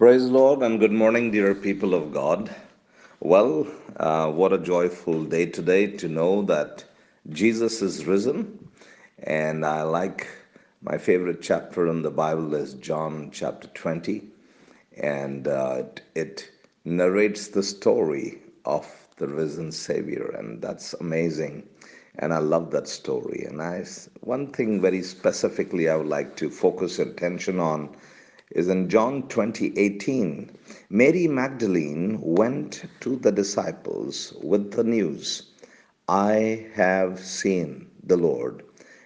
Praise the Lord and good morning, dear people of God. Well, uh, what a joyful day today to know that Jesus is risen. And I like my favorite chapter in the Bible is John chapter 20. And uh, it, it narrates the story of the risen Savior. And that's amazing. And I love that story. And I, one thing very specifically I would like to focus attention on is in John 20:18. Mary Magdalene went to the disciples with the news, I have seen the Lord.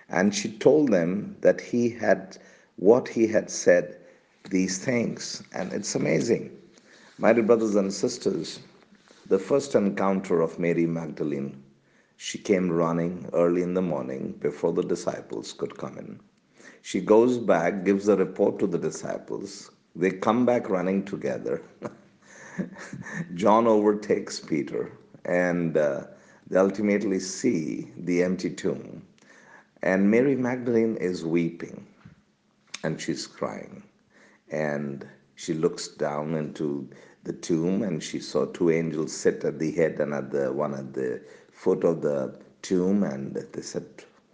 And she told them that he had what he had said, these things. And it's amazing. My dear brothers and sisters, the first encounter of Mary Magdalene, she came running early in the morning before the disciples could come in. She goes back, gives a report to the disciples. They come back running together. John overtakes Peter, and uh, they ultimately see the empty tomb. And Mary Magdalene is weeping, and she's crying. And she looks down into the tomb, and she saw two angels sit at the head and at the one at the foot of the tomb, and they said,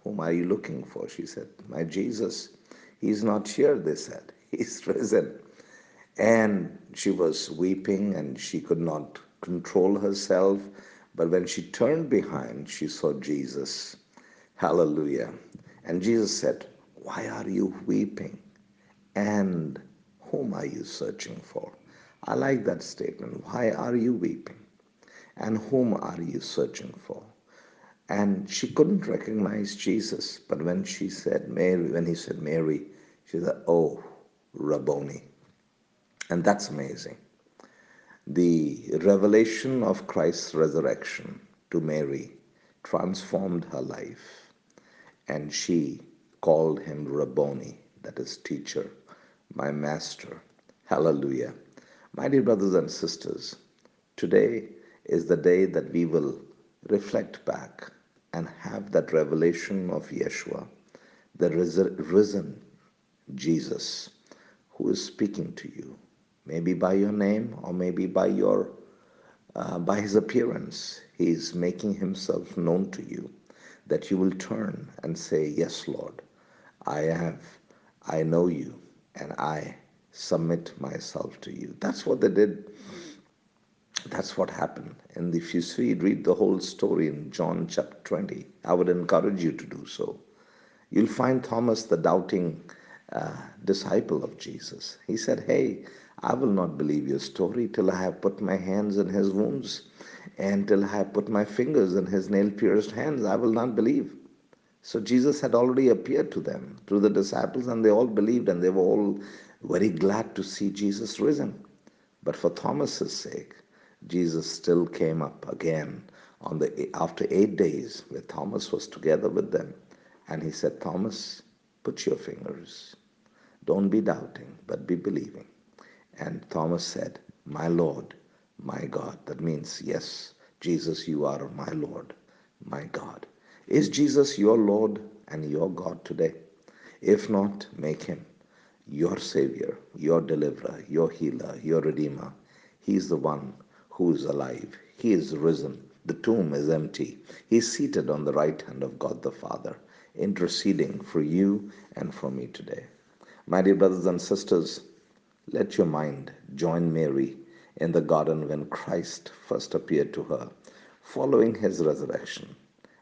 whom are you looking for? She said, My Jesus. He's not here, they said. He's risen. And she was weeping and she could not control herself. But when she turned behind, she saw Jesus. Hallelujah. And Jesus said, Why are you weeping? And whom are you searching for? I like that statement. Why are you weeping? And whom are you searching for? And she couldn't recognize Jesus. But when she said Mary, when he said Mary, she said, Oh, Rabboni. And that's amazing. The revelation of Christ's resurrection to Mary transformed her life. And she called him Rabboni, that is, teacher, my master. Hallelujah. My dear brothers and sisters, today is the day that we will reflect back and have that revelation of Yeshua, the risen Jesus, who is speaking to you, maybe by your name or maybe by your uh, by his appearance. He is making himself known to you, that you will turn and say, Yes, Lord, I have, I know you, and I submit myself to you. That's what they did that's what happened. And if you see, read the whole story in John chapter 20, I would encourage you to do so. You'll find Thomas, the doubting uh, disciple of Jesus. He said, Hey, I will not believe your story till I have put my hands in his wounds and till I have put my fingers in his nail pierced hands. I will not believe. So Jesus had already appeared to them through the disciples, and they all believed, and they were all very glad to see Jesus risen. But for Thomas's sake, Jesus still came up again on the after eight days where Thomas was together with them. And he said, Thomas, put your fingers. Don't be doubting, but be believing. And Thomas said, My Lord, my God. That means, yes, Jesus, you are my Lord, my God. Is Jesus your Lord and your God today? If not, make him your Savior, your deliverer, your healer, your Redeemer. He is the one who is alive. He is risen. The tomb is empty. He is seated on the right hand of God the Father, interceding for you and for me today. My dear brothers and sisters, let your mind join Mary in the garden when Christ first appeared to her, following his resurrection,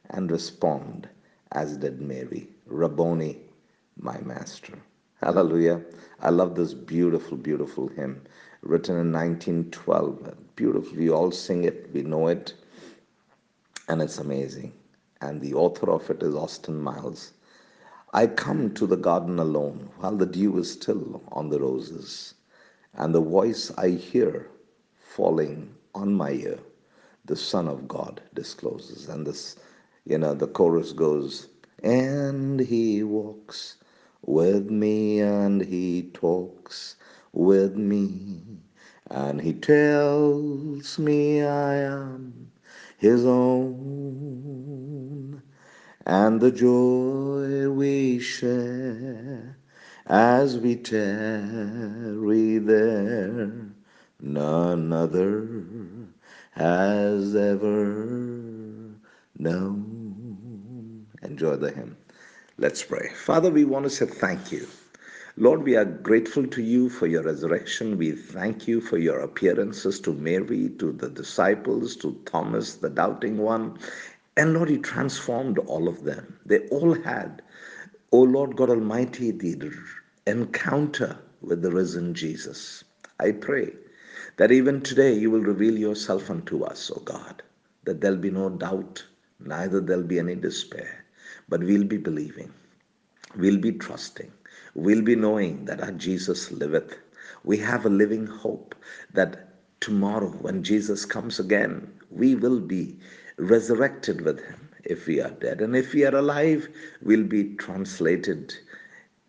and respond as did Mary, Rabboni, my master. Hallelujah. I love this beautiful, beautiful hymn written in 1912. Beautiful. We all sing it, we know it, and it's amazing. And the author of it is Austin Miles. I come to the garden alone while the dew is still on the roses, and the voice I hear falling on my ear, the Son of God discloses. And this, you know, the chorus goes, and he walks with me and he talks with me and he tells me I am his own and the joy we share as we tarry there. None other has ever known. Enjoy the hymn. Let's pray. Father, we want to say thank you. Lord, we are grateful to you for your resurrection. We thank you for your appearances to Mary, to the disciples, to Thomas, the doubting one. And Lord, you transformed all of them. They all had, O Lord God Almighty, the encounter with the risen Jesus. I pray that even today you will reveal yourself unto us, O God, that there'll be no doubt, neither there'll be any despair, but we'll be believing, we'll be trusting, we'll be knowing that our Jesus liveth. We have a living hope that tomorrow, when Jesus comes again, we will be resurrected with him if we are dead. And if we are alive, we'll be translated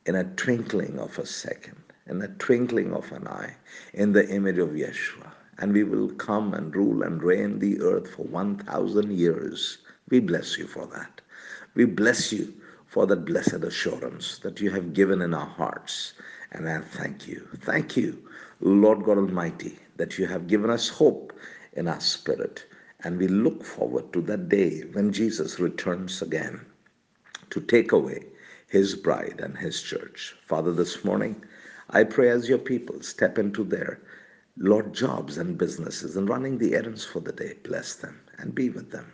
in a twinkling of a second, in a twinkling of an eye, in the image of Yeshua. And we will come and rule and reign the earth for 1,000 years. We bless you for that. We bless you for that blessed assurance that you have given in our hearts. And I thank you. Thank you, Lord God Almighty, that you have given us hope in our spirit. And we look forward to that day when Jesus returns again to take away his bride and his church. Father, this morning, I pray as your people step into their Lord jobs and businesses and running the errands for the day. Bless them and be with them.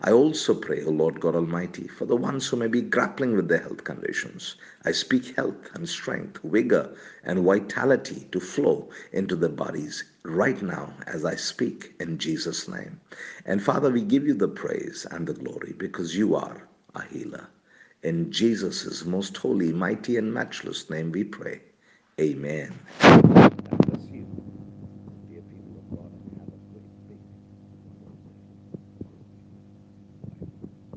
I also pray, O Lord God Almighty, for the ones who may be grappling with their health conditions. I speak health and strength, vigor and vitality to flow into their bodies right now as I speak in Jesus' name. And Father, we give you the praise and the glory because you are a healer. In Jesus' most holy, mighty, and matchless name we pray. Amen.